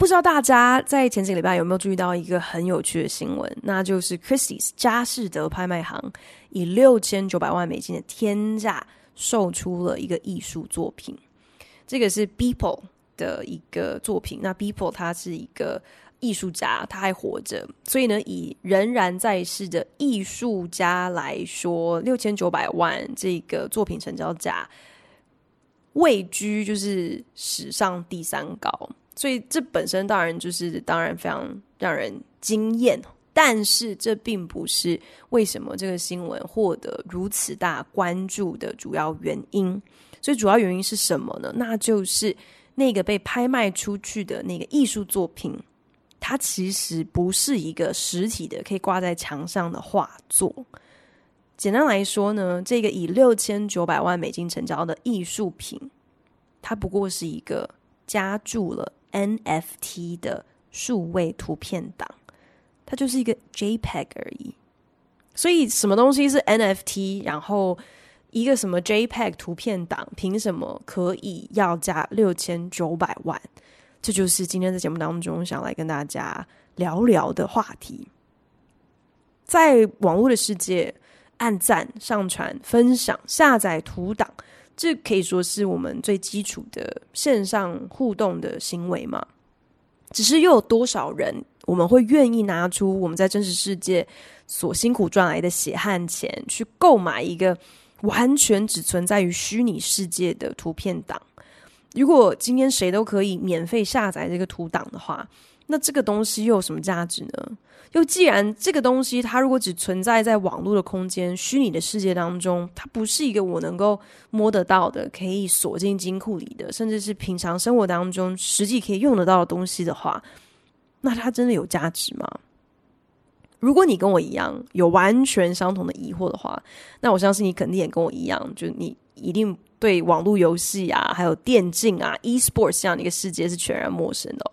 不知道大家在前几个礼拜有没有注意到一个很有趣的新闻，那就是 Christie's 佳士得拍卖行以六千九百万美金的天价售出了一个艺术作品。这个是 Beeple 的一个作品。那 Beeple 他是一个艺术家，他还活着，所以呢，以仍然在世的艺术家来说，六千九百万这个作品成交价位居就是史上第三高。所以这本身当然就是当然非常让人惊艳，但是这并不是为什么这个新闻获得如此大关注的主要原因。所以主要原因是什么呢？那就是那个被拍卖出去的那个艺术作品，它其实不是一个实体的可以挂在墙上的画作。简单来说呢，这个以六千九百万美金成交的艺术品，它不过是一个加注了。NFT 的数位图片档，它就是一个 JPEG 而已。所以，什么东西是 NFT？然后一个什么 JPEG 图片档，凭什么可以要价六千九百万？这就是今天在节目当中想来跟大家聊聊的话题。在网络的世界，按赞、上传、分享、下载图档。这可以说是我们最基础的线上互动的行为嘛？只是又有多少人，我们会愿意拿出我们在真实世界所辛苦赚来的血汗钱，去购买一个完全只存在于虚拟世界的图片档？如果今天谁都可以免费下载这个图档的话，那这个东西又有什么价值呢？又既然这个东西它如果只存在在网络的空间、虚拟的世界当中，它不是一个我能够摸得到的、可以锁进金库里的，甚至是平常生活当中实际可以用得到的东西的话，那它真的有价值吗？如果你跟我一样有完全相同的疑惑的话，那我相信你肯定也跟我一样，就你一定对网络游戏啊、还有电竞啊、e-sports 这样的一个世界是全然陌生的。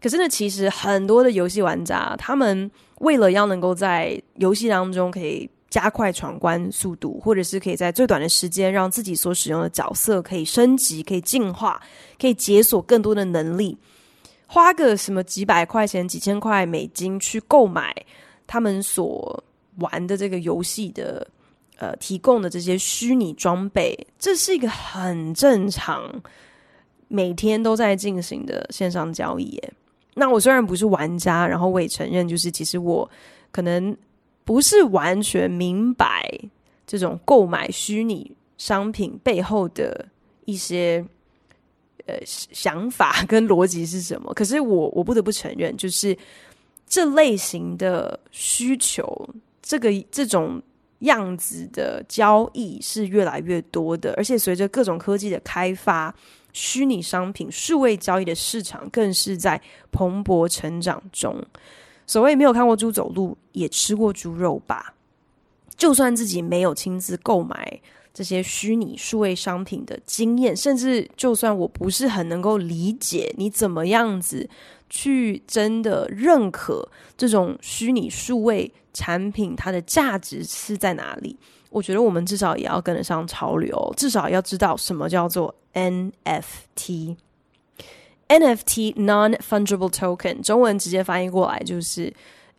可是呢，其实很多的游戏玩家，他们为了要能够在游戏当中可以加快闯关速度，或者是可以在最短的时间让自己所使用的角色可以升级、可以进化、可以解锁更多的能力，花个什么几百块钱、几千块美金去购买他们所玩的这个游戏的呃提供的这些虚拟装备，这是一个很正常、每天都在进行的线上交易。那我虽然不是玩家，然后我也承认，就是其实我可能不是完全明白这种购买虚拟商品背后的一些呃想法跟逻辑是什么。可是我我不得不承认，就是这类型的需求，这个这种样子的交易是越来越多的，而且随着各种科技的开发。虚拟商品、数位交易的市场更是在蓬勃成长中。所谓没有看过猪走路，也吃过猪肉吧。就算自己没有亲自购买这些虚拟数位商品的经验，甚至就算我不是很能够理解你怎么样子去真的认可这种虚拟数位产品，它的价值是在哪里？我觉得我们至少也要跟得上潮流，至少要知道什么叫做 NFT。NFT non-fungible token，中文直接翻译过来就是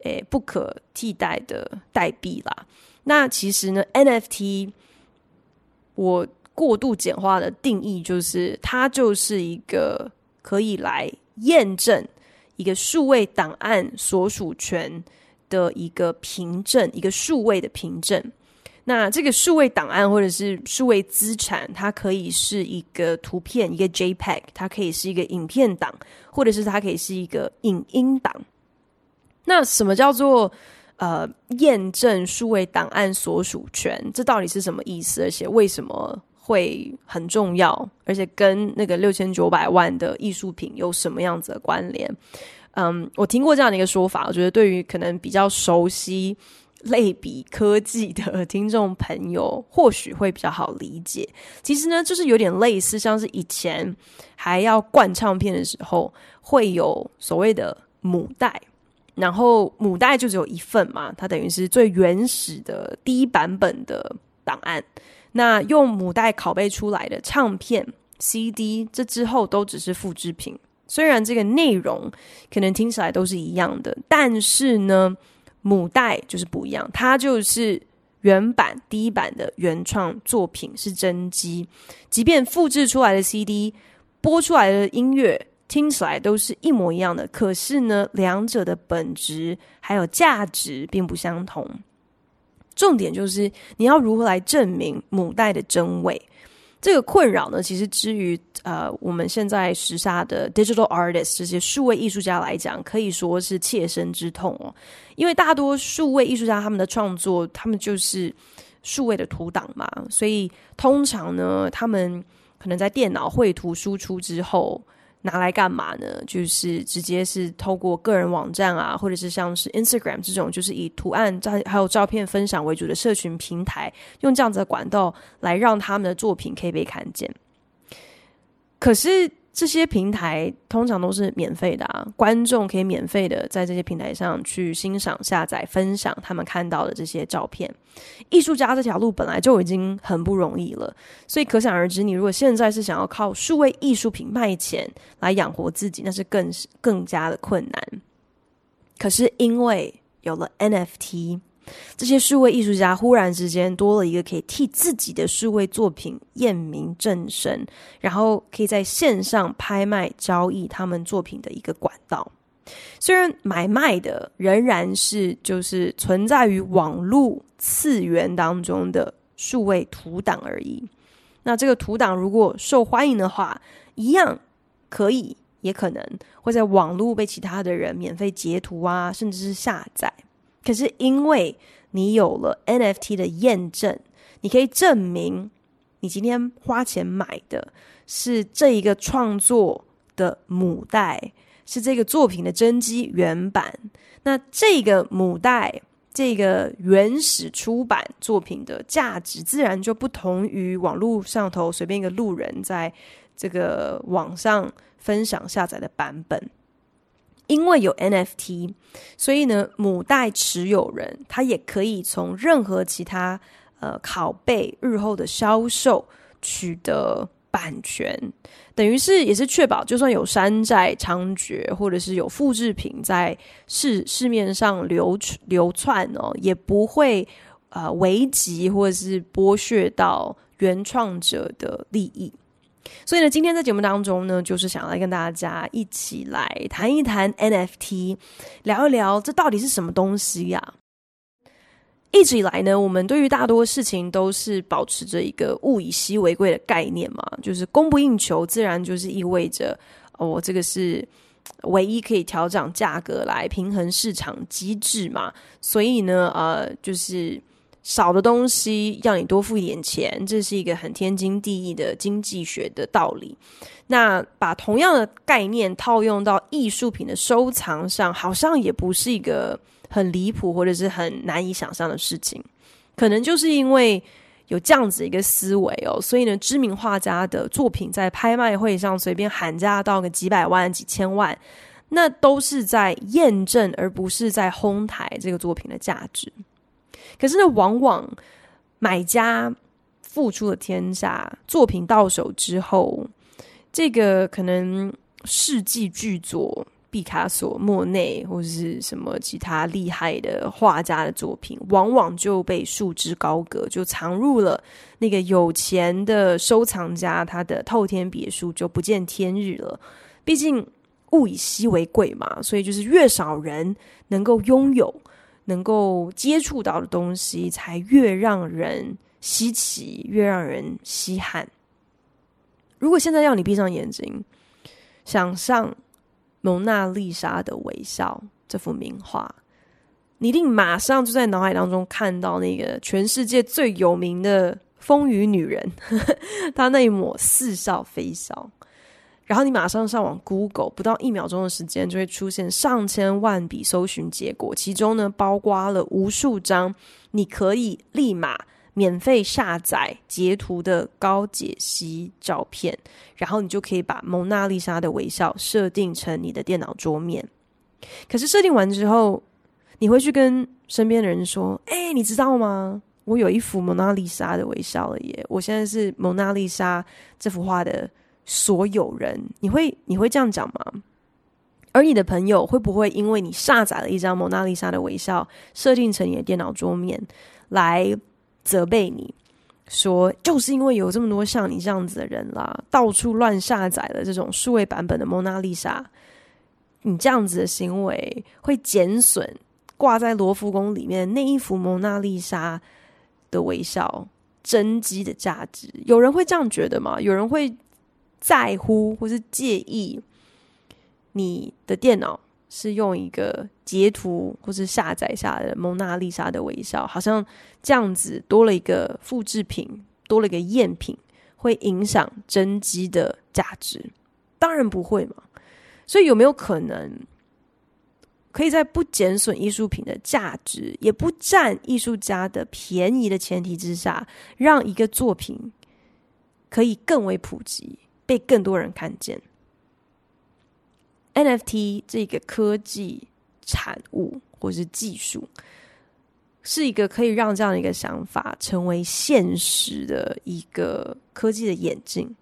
诶不可替代的代币啦。那其实呢，NFT 我过度简化的定义就是，它就是一个可以来验证一个数位档案所属权的一个凭证，一个数位的凭证。那这个数位档案或者是数位资产，它可以是一个图片，一个 JPEG，它可以是一个影片档，或者是它可以是一个影音档。那什么叫做呃验证数位档案所属权？这到底是什么意思？而且为什么会很重要，而且跟那个六千九百万的艺术品有什么样子的关联？嗯，我听过这样的一个说法，我觉得对于可能比较熟悉类比科技的听众朋友，或许会比较好理解。其实呢，就是有点类似，像是以前还要灌唱片的时候，会有所谓的母带，然后母带就只有一份嘛，它等于是最原始的第一版本的档案。那用母带拷贝出来的唱片、CD，这之后都只是复制品。虽然这个内容可能听起来都是一样的，但是呢，母带就是不一样，它就是原版第一版的原创作品是真机，即便复制出来的 CD 播出来的音乐听起来都是一模一样的，可是呢，两者的本质还有价值并不相同。重点就是你要如何来证明母带的真伪。这个困扰呢，其实之于呃，我们现在时下的 digital artist 这些数位艺术家来讲，可以说是切身之痛哦。因为大多数位艺术家他们的创作，他们就是数位的图档嘛，所以通常呢，他们可能在电脑绘图输出之后。拿来干嘛呢？就是直接是透过个人网站啊，或者是像是 Instagram 这种，就是以图案照还有照片分享为主的社群平台，用这样子的管道来让他们的作品可以被看见。可是。这些平台通常都是免费的啊，观众可以免费的在这些平台上去欣赏、下载、分享他们看到的这些照片。艺术家这条路本来就已经很不容易了，所以可想而知，你如果现在是想要靠数位艺术品卖钱来养活自己，那是更更加的困难。可是因为有了 NFT。这些数位艺术家忽然之间多了一个可以替自己的数位作品验明正身，然后可以在线上拍卖交易他们作品的一个管道。虽然买卖的仍然是就是存在于网络次元当中的数位图档而已。那这个图档如果受欢迎的话，一样可以也可能会在网络被其他的人免费截图啊，甚至是下载。可是，因为你有了 NFT 的验证，你可以证明你今天花钱买的是这一个创作的母带，是这个作品的真机原版。那这个母带，这个原始出版作品的价值，自然就不同于网络上头随便一个路人在这个网上分享下载的版本。因为有 NFT，所以呢，母带持有人他也可以从任何其他呃拷贝日后的销售取得版权，等于是也是确保，就算有山寨猖獗，或者是有复制品在市市面上流流窜哦，也不会呃危及或者是剥削到原创者的利益。所以呢，今天在节目当中呢，就是想来跟大家一起来谈一谈 NFT，聊一聊这到底是什么东西呀、一直以来呢，我们对于大多事情都是保持着一个物以稀为贵的概念嘛，就是供不应求，自然就是意味着哦，这个是唯一可以调整价格来平衡市场机制嘛。所以呢，呃，就是。少的东西要你多付一点钱，这是一个很天经地义的经济学的道理。那把同样的概念套用到艺术品的收藏上，好像也不是一个很离谱或者是很难以想象的事情。可能就是因为有这样子一个思维哦，所以呢，知名画家的作品在拍卖会上随便喊价到个几百万、几千万，那都是在验证，而不是在哄抬这个作品的价值。可是呢，往往买家付出了天价，作品到手之后，这个可能世纪巨作，毕卡索、莫内或者是什么其他厉害的画家的作品，往往就被束之高阁，就藏入了那个有钱的收藏家他的透天别墅，就不见天日了。毕竟物以稀为贵嘛，所以就是越少人能够拥有。能够接触到的东西，才越让人稀奇，越让人稀罕。如果现在要你闭上眼睛，想象《蒙娜丽莎的微笑》这幅名画，你一定马上就在脑海当中看到那个全世界最有名的风雨女人，她那一抹似笑非笑。然后你马上上网 Google，不到一秒钟的时间就会出现上千万笔搜寻结果，其中呢包括了无数张你可以立马免费下载截图的高解析照片，然后你就可以把蒙娜丽莎的微笑设定成你的电脑桌面。可是设定完之后，你会去跟身边的人说：“哎，你知道吗？我有一幅蒙娜丽莎的微笑了耶！我现在是蒙娜丽莎这幅画的。”所有人，你会你会这样讲吗？而你的朋友会不会因为你下载了一张蒙娜丽莎的微笑，设定成你的电脑桌面，来责备你说，就是因为有这么多像你这样子的人啦，到处乱下载了这种数位版本的蒙娜丽莎，你这样子的行为会减损挂在罗浮宫里面那一幅蒙娜丽莎的微笑真迹的价值？有人会这样觉得吗？有人会？在乎或是介意你的电脑是用一个截图或是下载下的蒙娜丽莎的微笑，好像这样子多了一个复制品，多了一个赝品，会影响真机的价值？当然不会嘛。所以有没有可能可以在不减损艺术品的价值，也不占艺术家的便宜的前提之下，让一个作品可以更为普及？被更多人看见，NFT 这个科技产物或是技术，是一个可以让这样的一个想法成为现实的一个科技的演进。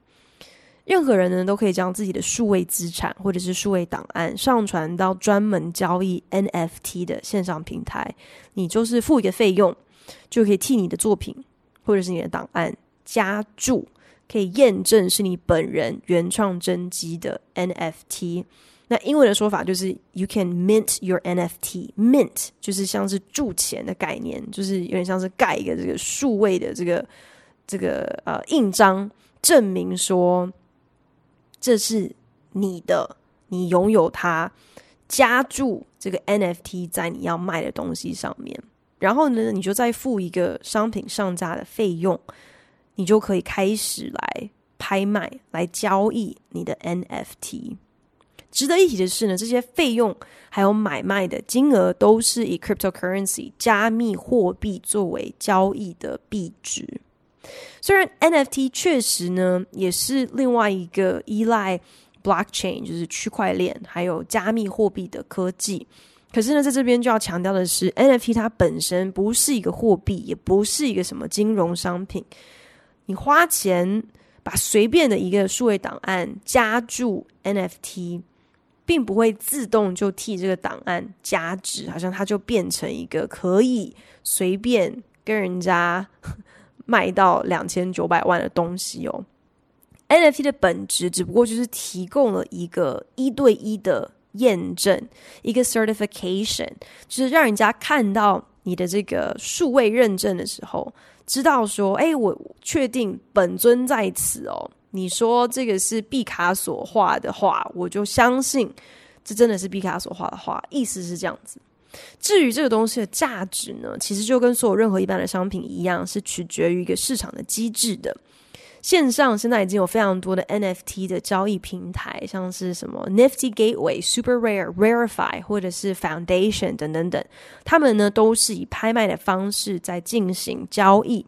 任何人呢，都可以将自己的数位资产或者是数位档案上传到专门交易 NFT 的线上平台，你就是付一个费用，就可以替你的作品或者是你的档案加注。可以验证是你本人原创真迹的 NFT。那英文的说法就是 “You can mint your NFT”。mint 就是像是铸钱的概念，就是有点像是盖一个这个数位的这个这个呃印章，证明说这是你的，你拥有它，加注这个 NFT 在你要卖的东西上面。然后呢，你就再付一个商品上架的费用。你就可以开始来拍卖、来交易你的 NFT。值得一提的是呢，这些费用还有买卖的金额都是以 cryptocurrency 加密货币作为交易的币值。虽然 NFT 确实呢也是另外一个依赖 blockchain 就是区块链还有加密货币的科技，可是呢，在这边就要强调的是，NFT 它本身不是一个货币，也不是一个什么金融商品。你花钱把随便的一个数位档案加注 NFT，并不会自动就替这个档案加值，好像它就变成一个可以随便跟人家卖到两千九百万的东西哦。NFT 的本质只不过就是提供了一个一对一的验证，一个 certification，就是让人家看到你的这个数位认证的时候。知道说，哎，我确定本尊在此哦。你说这个是毕卡索画的画，我就相信这真的是毕卡索画的画。意思是这样子。至于这个东西的价值呢，其实就跟所有任何一般的商品一样，是取决于一个市场的机制的。线上现在已经有非常多的 NFT 的交易平台，像是什么 Nifty Gateway、Super Rare、Rarify 或者是 Foundation 等等等，他们呢都是以拍卖的方式在进行交易。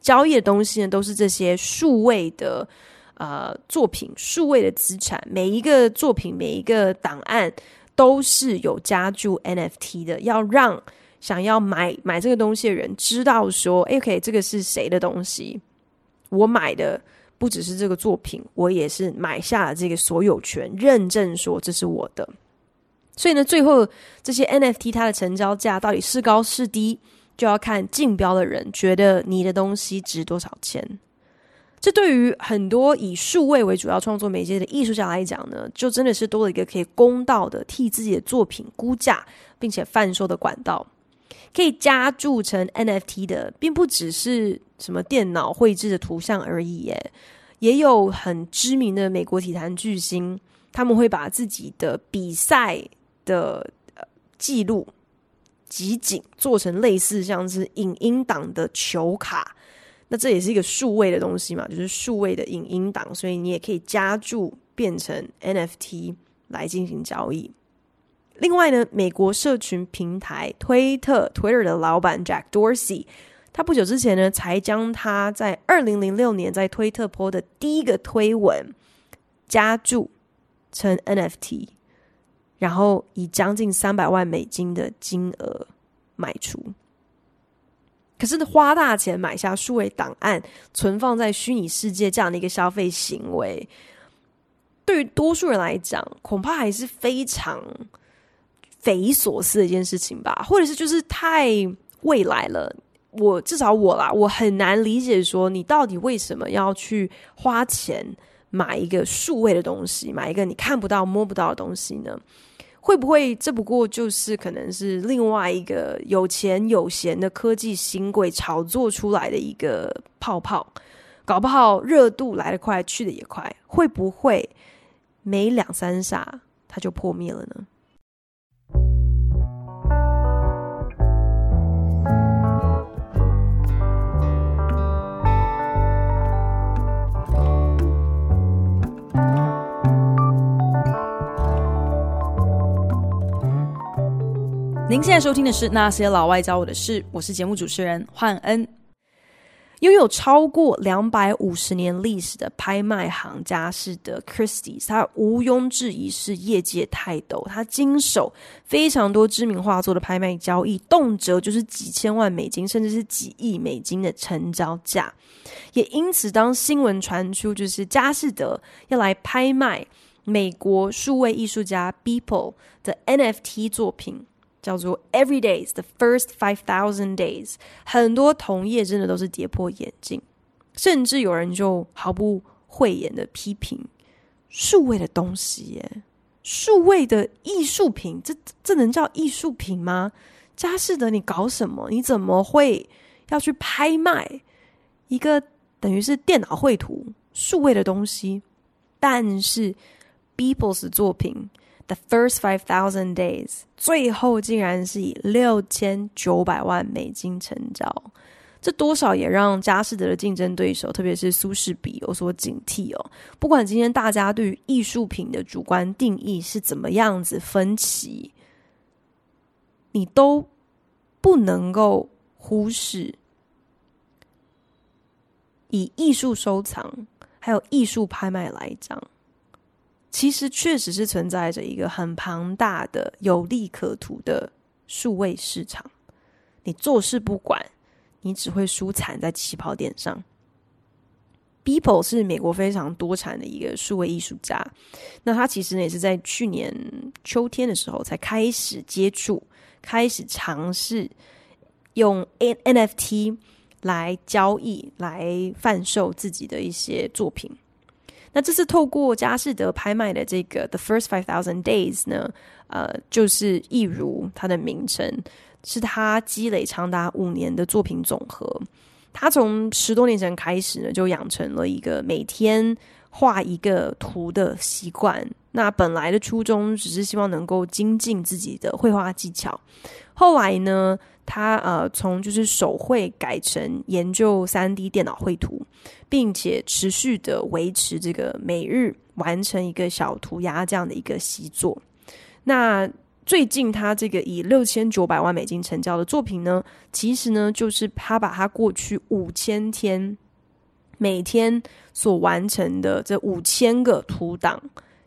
交易的东西呢都是这些数位的呃作品、数位的资产，每一个作品、每一个档案都是有加注 NFT 的，要让想要买买这个东西的人知道说，OK，这个是谁的东西。我买的不只是这个作品，我也是买下了这个所有权，认证说这是我的。所以呢，最后这些 NFT 它的成交价到底是高是低，就要看竞标的人觉得你的东西值多少钱。这对于很多以数位为主要创作媒介的艺术家来讲呢，就真的是多了一个可以公道的替自己的作品估价，并且贩售的管道。可以加注成 NFT 的，并不只是什么电脑绘制的图像而已，耶，也有很知名的美国体坛巨星，他们会把自己的比赛的记录集锦做成类似像是影音档的球卡，那这也是一个数位的东西嘛，就是数位的影音档，所以你也可以加注变成 NFT 来进行交易。另外呢，美国社群平台推特 Twitter 的老板 Jack Dorsey，他不久之前呢，才将他在二零零六年在推特播的第一个推文加注成 NFT，然后以将近三百万美金的金额卖出。可是花大钱买下数位档案，存放在虚拟世界这样的一个消费行为，对于多数人来讲，恐怕还是非常匪夷所思的一件事情吧，或者是就是太未来了。我至少我啦，我很难理解说你到底为什么要去花钱买一个数位的东西，买一个你看不到、摸不到的东西呢？会不会这不过就是可能是另外一个有钱有闲的科技新贵炒作出来的一个泡泡？搞不好热度来得快，去得也快，会不会没两三下它就破灭了呢？您现在收听的是《那些老外教我的事》，我是节目主持人焕恩。拥有超过两百五十年历史的拍卖行佳士得 Christie's，他毋庸置疑是业界泰斗。他经手非常多知名画作的拍卖交易，动辄就是几千万美金，甚至是几亿美金的成交价。也因此，当新闻传出就是佳士得要来拍卖美国数位艺术家 Beeple 的 NFT 作品。叫做 Every Days the First Five Thousand Days，很多同业真的都是跌破眼镜，甚至有人就毫不讳言的批评数位的东西耶，数位的艺术品，这这能叫艺术品吗？佳士得你搞什么？你怎么会要去拍卖一个等于是电脑绘图数位的东西？但是 Beeple's 作品。The first five thousand days，最后竟然是以六千九百万美金成交，这多少也让佳士得的竞争对手，特别是苏士比有所警惕哦。不管今天大家对于艺术品的主观定义是怎么样子分歧，你都不能够忽视以艺术收藏还有艺术拍卖来讲。其实确实是存在着一个很庞大的、有利可图的数位市场。你坐视不管，你只会输惨在起跑点上。Beeple 是美国非常多产的一个数位艺术家。那他其实也是在去年秋天的时候才开始接触、开始尝试用 NFT 来交易、来贩售自己的一些作品。那这次透过佳士得拍卖的这个 The First Five Thousand Days 呢，呃，就是一如它的名称，是他积累长达五年的作品总和。他从十多年前开始呢，就养成了一个每天画一个图的习惯。那本来的初衷只是希望能够精进自己的绘画技巧，后来呢，他呃，从就是手绘改成研究 3D 电脑绘图，并且持续的维持这个每日完成一个小涂鸦这样的一个习作。那最近他这个以六千九百万美金成交的作品呢，其实呢就是他把他过去五千天每天所完成的这五千个图档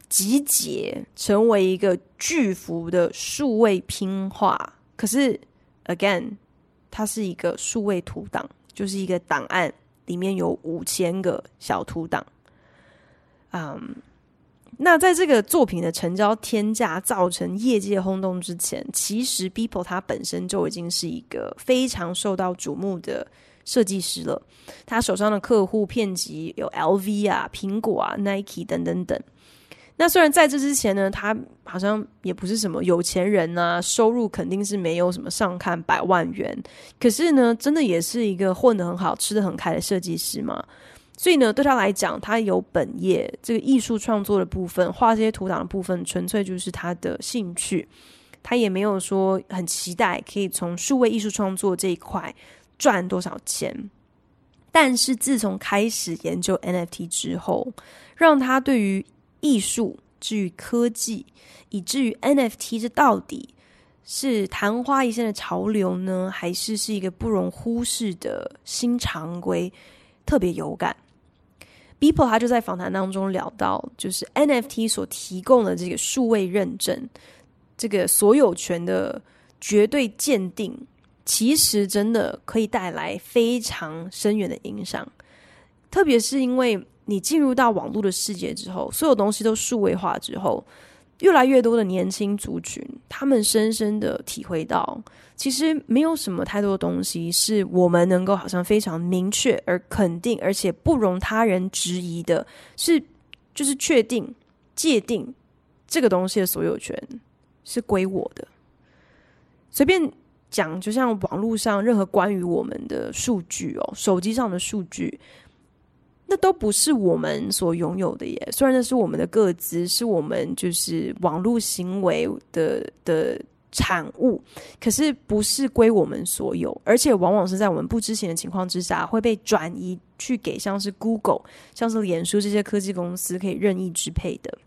集结成为一个巨幅的数位拼画，可是。Again，它是一个数位图档，就是一个档案，里面有五千个小图档。嗯、那在这个作品的成交天价造成业界轰动之前，其实 Beeple 他本身就已经是一个非常受到瞩目的设计师了。他手上的客户遍及有 LV 啊、苹果啊、Nike 等等等。那虽然在这之前呢，他好像也不是什么有钱人啊，收入肯定是没有什么上看百万元。可是呢，真的也是一个混得很好、吃得很开的设计师嘛。所以呢，对他来讲，他有本业，这个艺术创作的部分，画这些图档的部分，纯粹就是他的兴趣。他也没有说很期待可以从数位艺术创作这一块赚多少钱。但是自从开始研究 NFT 之后，让他对于艺术、至于科技，以至于 NFT 这到底是昙花一现的潮流呢，还是是一个不容忽视的新常规，特别有感。Beeple 他就在访谈当中聊到，就是 NFT 所提供的这个数位认证，这个所有权的绝对鉴定。其实真的可以带来非常深远的影响，特别是因为你进入到网络的世界之后，所有东西都数位化之后，越来越多的年轻族群，他们深深的体会到，其实没有什么太多的东西是我们能够好像非常明确而肯定，而且不容他人质疑的，是就是确定界定这个东西的所有权是归我的，随便。讲，就像网络上任何关于我们的数据哦，手机上的数据，那都不是我们所拥有的耶。虽然那是我们的个资，是我们就是网络行为的的产物，可是不是归我们所有，而且往往是在我们不知情的情况之下，会被转移去给像是 Google、像是脸书这些科技公司可以任意支配的。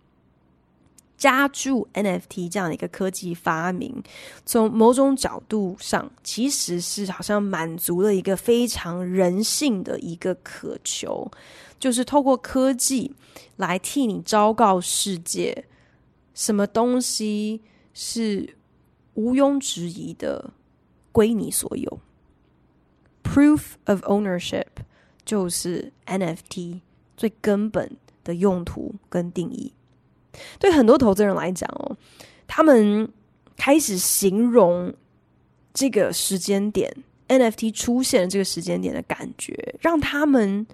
加注 NFT 这样的一个科技发明，从某种角度上，其实是好像满足了一个非常人性的一个渴求，就是透过科技来替你昭告世界，什么东西是毋庸置疑的归你所有。Proof of ownership 就是 NFT 最根本的用途跟定义。对很多投资人来讲哦，他们开始形容这个时间点 NFT 出现的这个时间点的感觉，让他们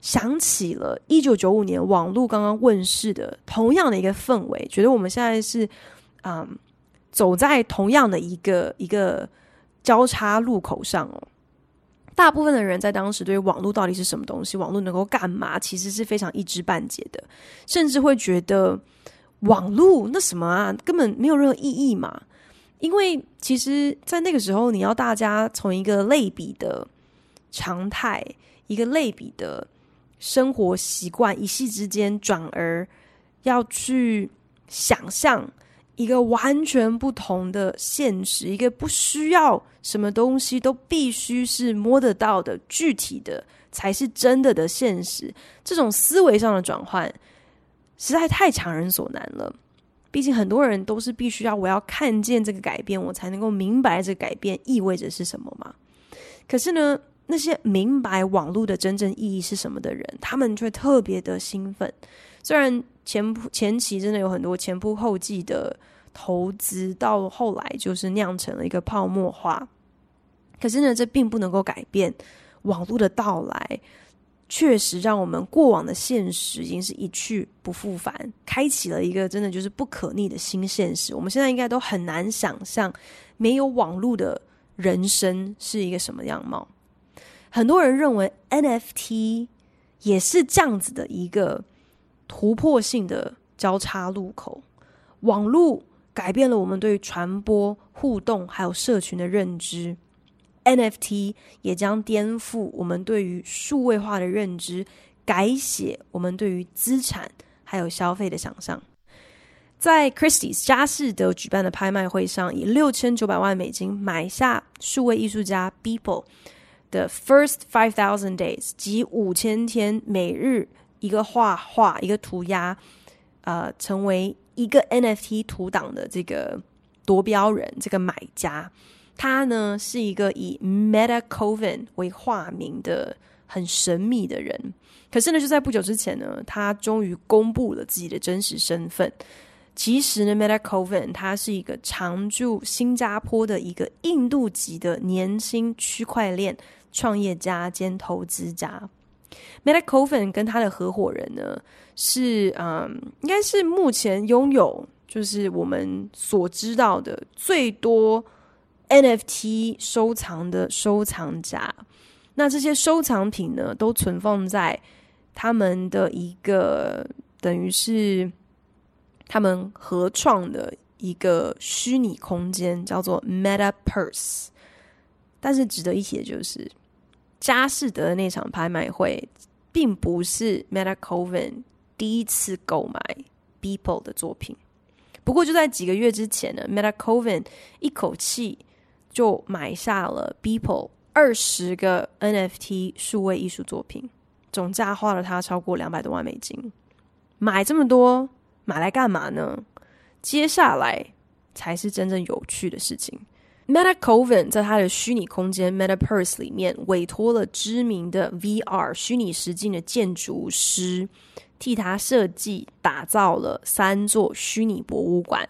想起了一九九五年网络刚刚问世的同样的一个氛围，觉得我们现在是嗯走在同样的一个一个交叉路口上哦。大部分的人在当时对于网络到底是什么东西，网络能够干嘛，其实是非常一知半解的，甚至会觉得网络那什么啊，根本没有任何意义嘛。因为其实，在那个时候，你要大家从一个类比的常态，一个类比的生活习惯，一夕之间转而要去想象。一个完全不同的现实，一个不需要什么东西都必须是摸得到的、具体的才是真的的现实。这种思维上的转换实在太强人所难了。毕竟很多人都是必须要我要看见这个改变，我才能够明白这改变意味着是什么嘛。可是呢，那些明白网络的真正意义是什么的人，他们却特别的兴奋。虽然前前期真的有很多前仆后继的投资，到后来就是酿成了一个泡沫化。可是呢，这并不能够改变网络的到来，确实让我们过往的现实已经是一去不复返，开启了一个真的就是不可逆的新现实。我们现在应该都很难想象没有网络的人生是一个什么样貌。很多人认为 NFT 也是这样子的一个。突破性的交叉路口，网络改变了我们对传播、互动还有社群的认知，NFT 也将颠覆我们对于数位化的认知，改写我们对于资产还有消费的想象。在 Christie's 佳士得举办的拍卖会上，以六千九百万美金买下数位艺术家 Beeple 的 First Five Thousand Days 即五千天每日。一个画画，一个涂鸦，呃，成为一个 NFT 图档的这个夺标人，这个买家，他呢是一个以 metacovan 为化名的很神秘的人。可是呢，就在不久之前呢，他终于公布了自己的真实身份。其实呢 metacovan 他是一个常驻新加坡的一个印度籍的年轻区块链创业家兼投资家。Meta Kovan 跟他的合伙人呢，是嗯，应该是目前拥有就是我们所知道的最多 NFT 收藏的收藏家。那这些收藏品呢，都存放在他们的一个等于是他们合创的一个虚拟空间，叫做 Meta Purse。但是值得一提的就是。佳士得的那场拍卖会，并不是 Meta Koven 第一次购买 Beeple 的作品。不过就在几个月之前呢，Meta Koven 一口气就买下了 Beeple 二十个 NFT 数位艺术作品，总价花了他超过两百多万美金。买这么多，买来干嘛呢？接下来才是真正有趣的事情。Meta Coven 在他的虚拟空间 MetaPurse 里面委托了知名的 VR 虚拟实境的建筑师，替他设计打造了三座虚拟博物馆，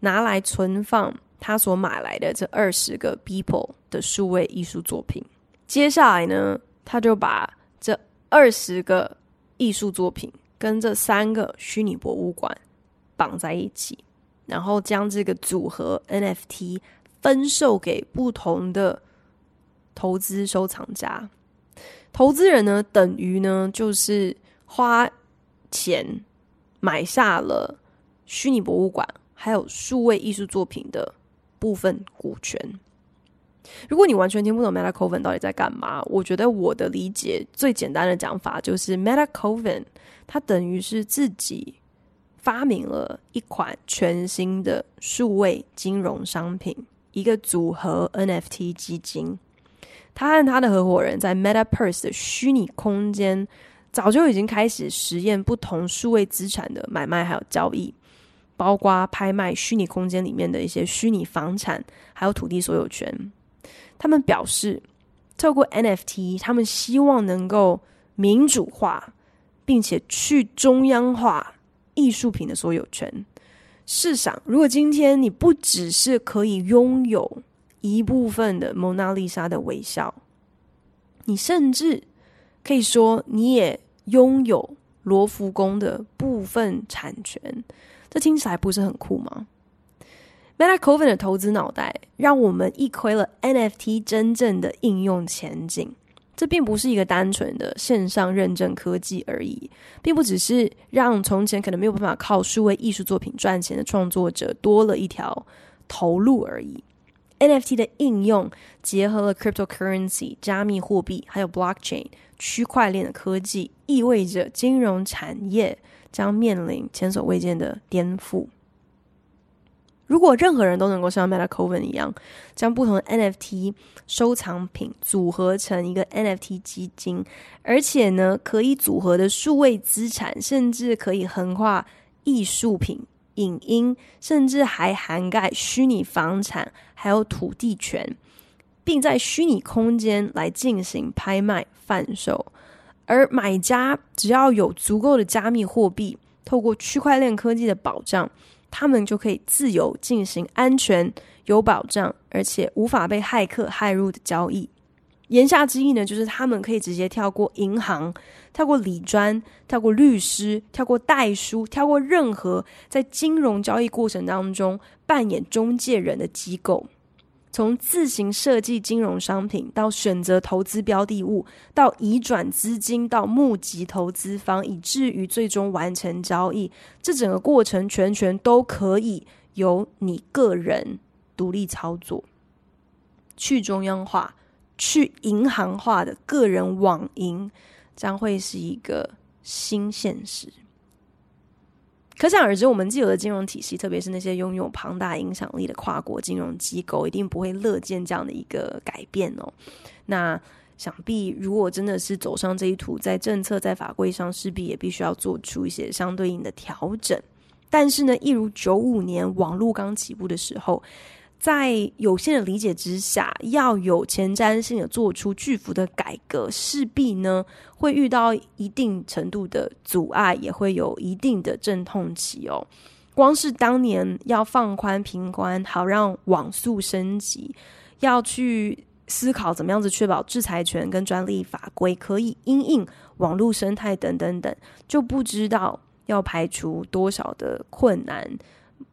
拿来存放他所买来的这二十个 People 的数位艺术作品。接下来呢，他就把这二十个艺术作品跟这三个虚拟博物馆绑在一起，然后将这个组合 NFT。分售给不同的投资收藏家，投资人呢，等于呢就是花钱买下了虚拟博物馆还有数位艺术作品的部分股权。如果你完全听不懂 Meta Coven 到底在干嘛，我觉得我的理解最简单的讲法就是 Meta Coven 它等于是自己发明了一款全新的数位金融商品。一个组合 NFT 基金，他和他的合伙人在 MetaPurse 的虚拟空间早就已经开始实验不同数位资产的买卖还有交易，包括拍卖虚拟空间里面的一些虚拟房产还有土地所有权。他们表示，透过 NFT，他们希望能够民主化并且去中央化艺术品的所有权。试想，如果今天你不只是可以拥有一部分的蒙娜丽莎的微笑，你甚至可以说你也拥有罗浮宫的部分产权，这听起来不是很酷吗？Meta Coven 的投资脑袋让我们一窥了 NFT 真正的应用前景。这并不是一个单纯的线上认证科技而已，并不只是让从前可能没有办法靠数位艺术作品赚钱的创作者多了一条头路而已。NFT 的应用结合了 cryptocurrency 加密货币，还有 blockchain 区块链的科技，意味着金融产业将面临前所未见的颠覆。如果任何人都能够像 Meta Coven 一样，将不同的 NFT 收藏品组合成一个 NFT 基金，而且呢，可以组合的数位资产，甚至可以横跨艺术品、影音，甚至还涵盖虚拟房产，还有土地权，并在虚拟空间来进行拍卖贩售，而买家只要有足够的加密货币，透过区块链科技的保障。他们就可以自由进行安全、有保障，而且无法被骇客害入的交易。言下之意呢，就是他们可以直接跳过银行、跳过理专、跳过律师、跳过代书、跳过任何在金融交易过程当中扮演中介人的机构。从自行设计金融商品，到选择投资标的物，到移转资金，到募集投资方，以至于最终完成交易，这整个过程全权都可以由你个人独立操作。去中央化、去银行化的个人网银将会是一个新现实。可想而知，我们既有的金融体系，特别是那些拥有庞大影响力的跨国金融机构，一定不会乐见这样的一个改变哦。那想必，如果真的是走上这一途，在政策、在法规上，势必也必须要做出一些相对应的调整。但是呢，一如九五年网络刚起步的时候。在有限的理解之下，要有前瞻性的做出巨幅的改革，势必呢会遇到一定程度的阻碍，也会有一定的阵痛期哦。光是当年要放宽频宽，好让网速升级，要去思考怎么样子确保制裁权跟专利法规可以因应网络生态等等等，就不知道要排除多少的困难。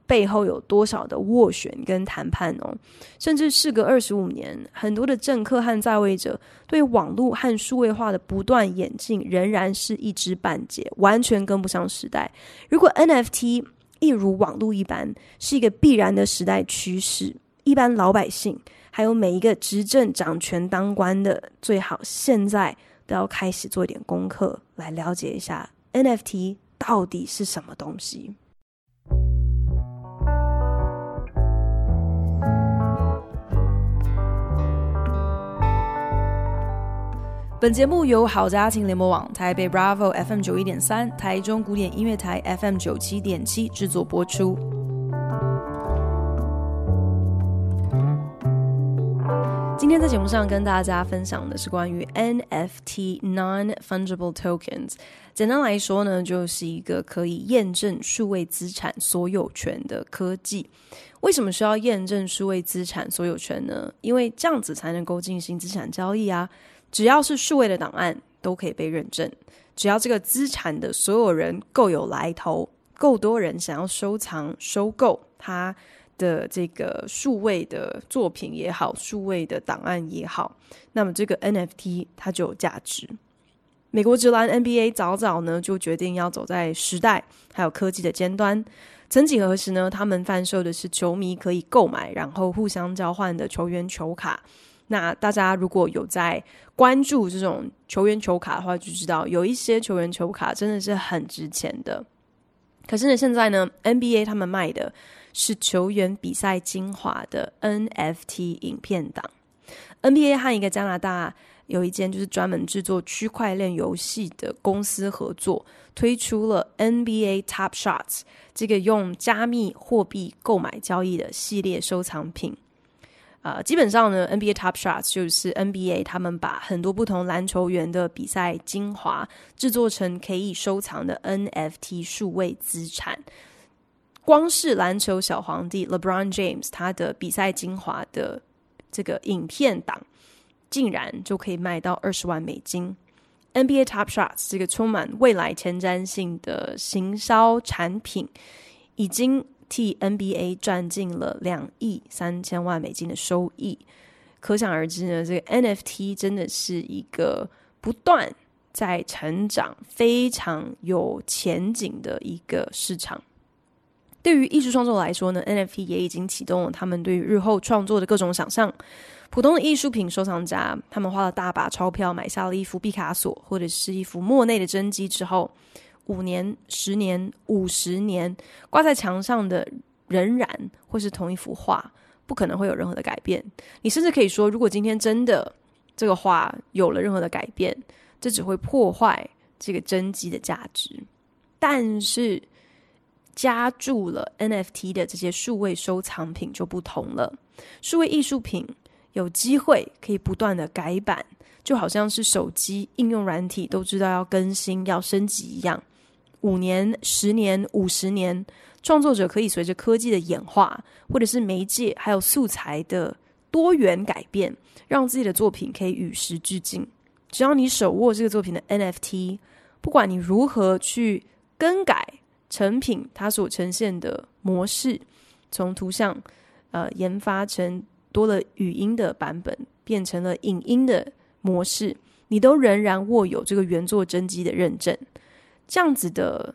背后有多少的斡旋跟谈判哦？甚至事隔二十五年，很多的政客和在位者对网络和数位化的不断演进，仍然是一知半解，完全跟不上时代。如果 NFT 一如网络一般是一个必然的时代趋势，一般老百姓还有每一个执政掌权当官的，最好现在都要开始做一点功课，来了解一下 NFT 到底是什么东西。本节目由好家庭联盟网、台北 Bravo FM 九一点三、台中古典音乐台 FM 九七点七制作播出。今天在节目上跟大家分享的是关于 NFT Non-Fungible Tokens。简单来说呢，就是一个可以验证数位资产所有权的科技。为什么需要验证数位资产所有权呢？因为这样子才能够进行资产交易啊。只要是数位的档案都可以被认证，只要这个资产的所有人够有来头，够多人想要收藏、收购它的这个数位的作品也好，数位的档案也好，那么这个 NFT 它就有价值。美国职篮 NBA 早早呢就决定要走在时代还有科技的尖端。曾几何时呢，他们贩售的是球迷可以购买然后互相交换的球员球卡。那大家如果有在关注这种球员球卡的话，就知道有一些球员球卡真的是很值钱的。可是呢，现在呢，NBA 他们卖的是球员比赛精华的 NFT 影片档。NBA 和一个加拿大有一间就是专门制作区块链游戏的公司合作，推出了 NBA Top Shots 这个用加密货币购买交易的系列收藏品。呃，基本上呢，NBA Top Shots 就是 NBA 他们把很多不同篮球员的比赛精华制作成可以收藏的 NFT 数位资产。光是篮球小皇帝 LeBron James 他的比赛精华的这个影片档，竟然就可以卖到二十万美金。NBA Top Shots 这个充满未来前瞻性的行销产品，已经。替 NBA 赚进了两亿三千万美金的收益，可想而知呢，这个 NFT 真的是一个不断在成长、非常有前景的一个市场。对于艺术创作来说呢，NFT 也已经启动了他们对于日后创作的各种想象。普通的艺术品收藏家，他们花了大把钞票买下了一幅毕卡索或者是一幅莫内的真迹之后。五年、十年、五十年，挂在墙上的仍然会是同一幅画，不可能会有任何的改变。你甚至可以说，如果今天真的这个画有了任何的改变，这只会破坏这个真迹的价值。但是加注了 NFT 的这些数位收藏品就不同了，数位艺术品有机会可以不断的改版，就好像是手机应用软体都知道要更新、要升级一样。五年、十年、五十年，创作者可以随着科技的演化，或者是媒介还有素材的多元改变，让自己的作品可以与时俱进。只要你手握这个作品的 NFT，不管你如何去更改成品，它所呈现的模式，从图像呃研发成多了语音的版本，变成了影音的模式，你都仍然握有这个原作真机的认证。这样子的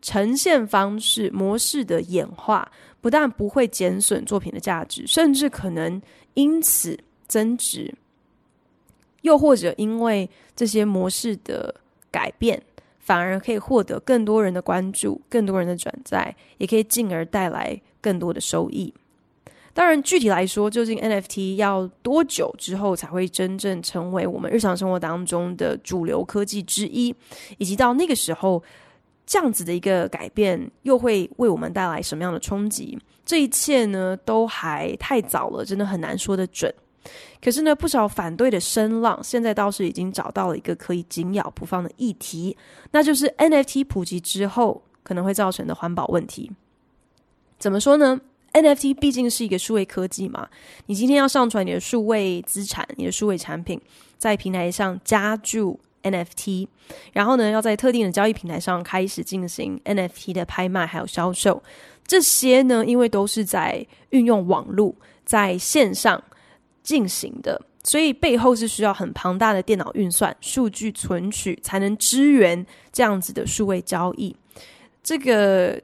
呈现方式模式的演化，不但不会减损作品的价值，甚至可能因此增值。又或者因为这些模式的改变，反而可以获得更多人的关注、更多人的转载，也可以进而带来更多的收益。当然，具体来说，究竟 NFT 要多久之后才会真正成为我们日常生活当中的主流科技之一，以及到那个时候，这样子的一个改变又会为我们带来什么样的冲击？这一切呢，都还太早了，真的很难说得准。可是呢，不少反对的声浪，现在倒是已经找到了一个可以紧咬不放的议题，那就是 NFT 普及之后可能会造成的环保问题。怎么说呢？NFT 毕竟是一个数位科技嘛，你今天要上传你的数位资产、你的数位产品，在平台上加注 NFT，然后呢，要在特定的交易平台上开始进行 NFT 的拍卖还有销售，这些呢，因为都是在运用网络在线上进行的，所以背后是需要很庞大的电脑运算、数据存取，才能支援这样子的数位交易。这个。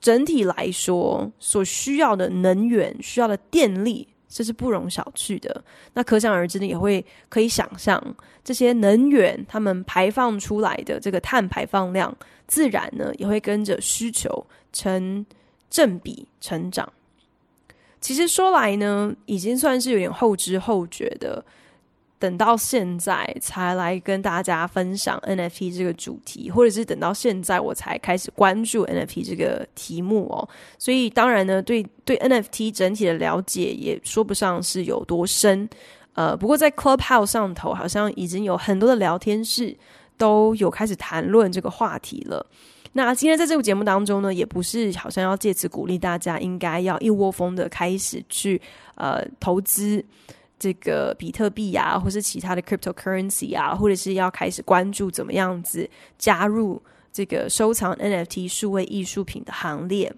整体来说，所需要的能源、需要的电力，这是不容小觑的。那可想而知呢，也会可以想象，这些能源它们排放出来的这个碳排放量，自然呢也会跟着需求成正比成长。其实说来呢，已经算是有点后知后觉的。等到现在才来跟大家分享 NFT 这个主题，或者是等到现在我才开始关注 NFT 这个题目哦。所以当然呢，对对 NFT 整体的了解也说不上是有多深。呃，不过在 Clubhouse 上头，好像已经有很多的聊天室都有开始谈论这个话题了。那今天在这个节目当中呢，也不是好像要借此鼓励大家应该要一窝蜂的开始去呃投资。这个比特币啊，或是其他的 cryptocurrency 啊，或者是要开始关注怎么样子加入这个收藏 NFT 数位艺术品的行列。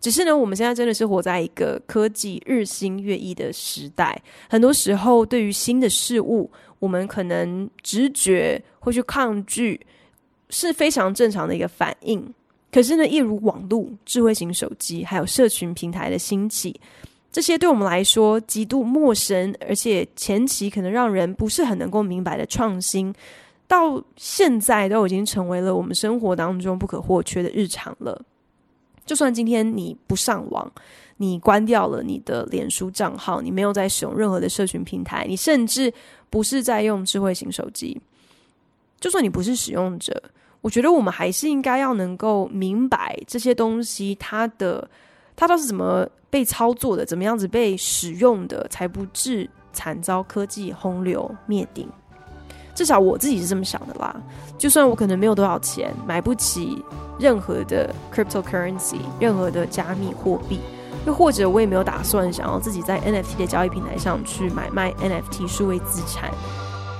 只是呢，我们现在真的是活在一个科技日新月异的时代，很多时候对于新的事物，我们可能直觉会去抗拒，是非常正常的一个反应。可是呢，一如网络、智慧型手机，还有社群平台的兴起。这些对我们来说极度陌生，而且前期可能让人不是很能够明白的创新，到现在都已经成为了我们生活当中不可或缺的日常了。就算今天你不上网，你关掉了你的脸书账号，你没有在使用任何的社群平台，你甚至不是在用智慧型手机，就算你不是使用者，我觉得我们还是应该要能够明白这些东西它的。它都是怎么被操作的？怎么样子被使用的，才不致惨遭科技洪流灭顶？至少我自己是这么想的啦。就算我可能没有多少钱，买不起任何的 cryptocurrency，任何的加密货币，又或者我也没有打算想要自己在 NFT 的交易平台上去买卖 NFT 数位资产，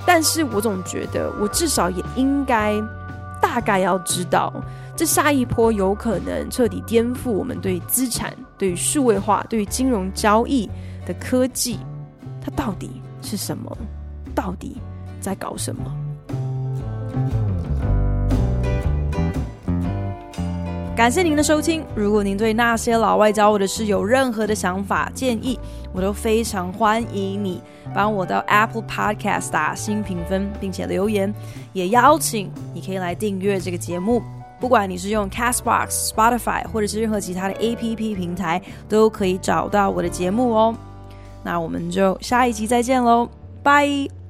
但是我总觉得我至少也应该大概要知道。这下一波有可能彻底颠覆我们对资产、对于数位化、对于金融交易的科技，它到底是什么？到底在搞什么？感谢您的收听。如果您对那些老外教我的事有任何的想法、建议，我都非常欢迎你帮我到 Apple Podcast 打新评分，并且留言。也邀请你可以来订阅这个节目。不管你是用 Castbox、Spotify 或者是任何其他的 APP 平台，都可以找到我的节目哦。那我们就下一集再见喽，拜。